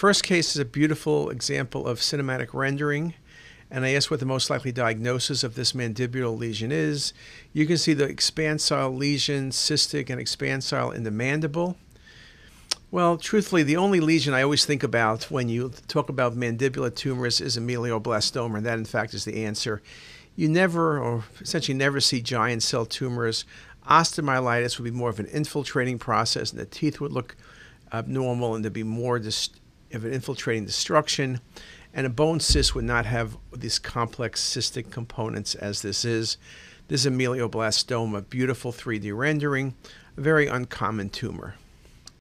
First case is a beautiful example of cinematic rendering, and I asked what the most likely diagnosis of this mandibular lesion is. You can see the expansile lesion, cystic and expansile in the mandible. Well, truthfully, the only lesion I always think about when you talk about mandibular tumors is ameloblastoma, and that, in fact, is the answer. You never, or essentially never, see giant cell tumors. Osteomyelitis would be more of an infiltrating process, and the teeth would look abnormal, and there'd be more dis- of an infiltrating destruction. And a bone cyst would not have these complex cystic components as this is. This is ameloblastoma, beautiful 3D rendering, a very uncommon tumor.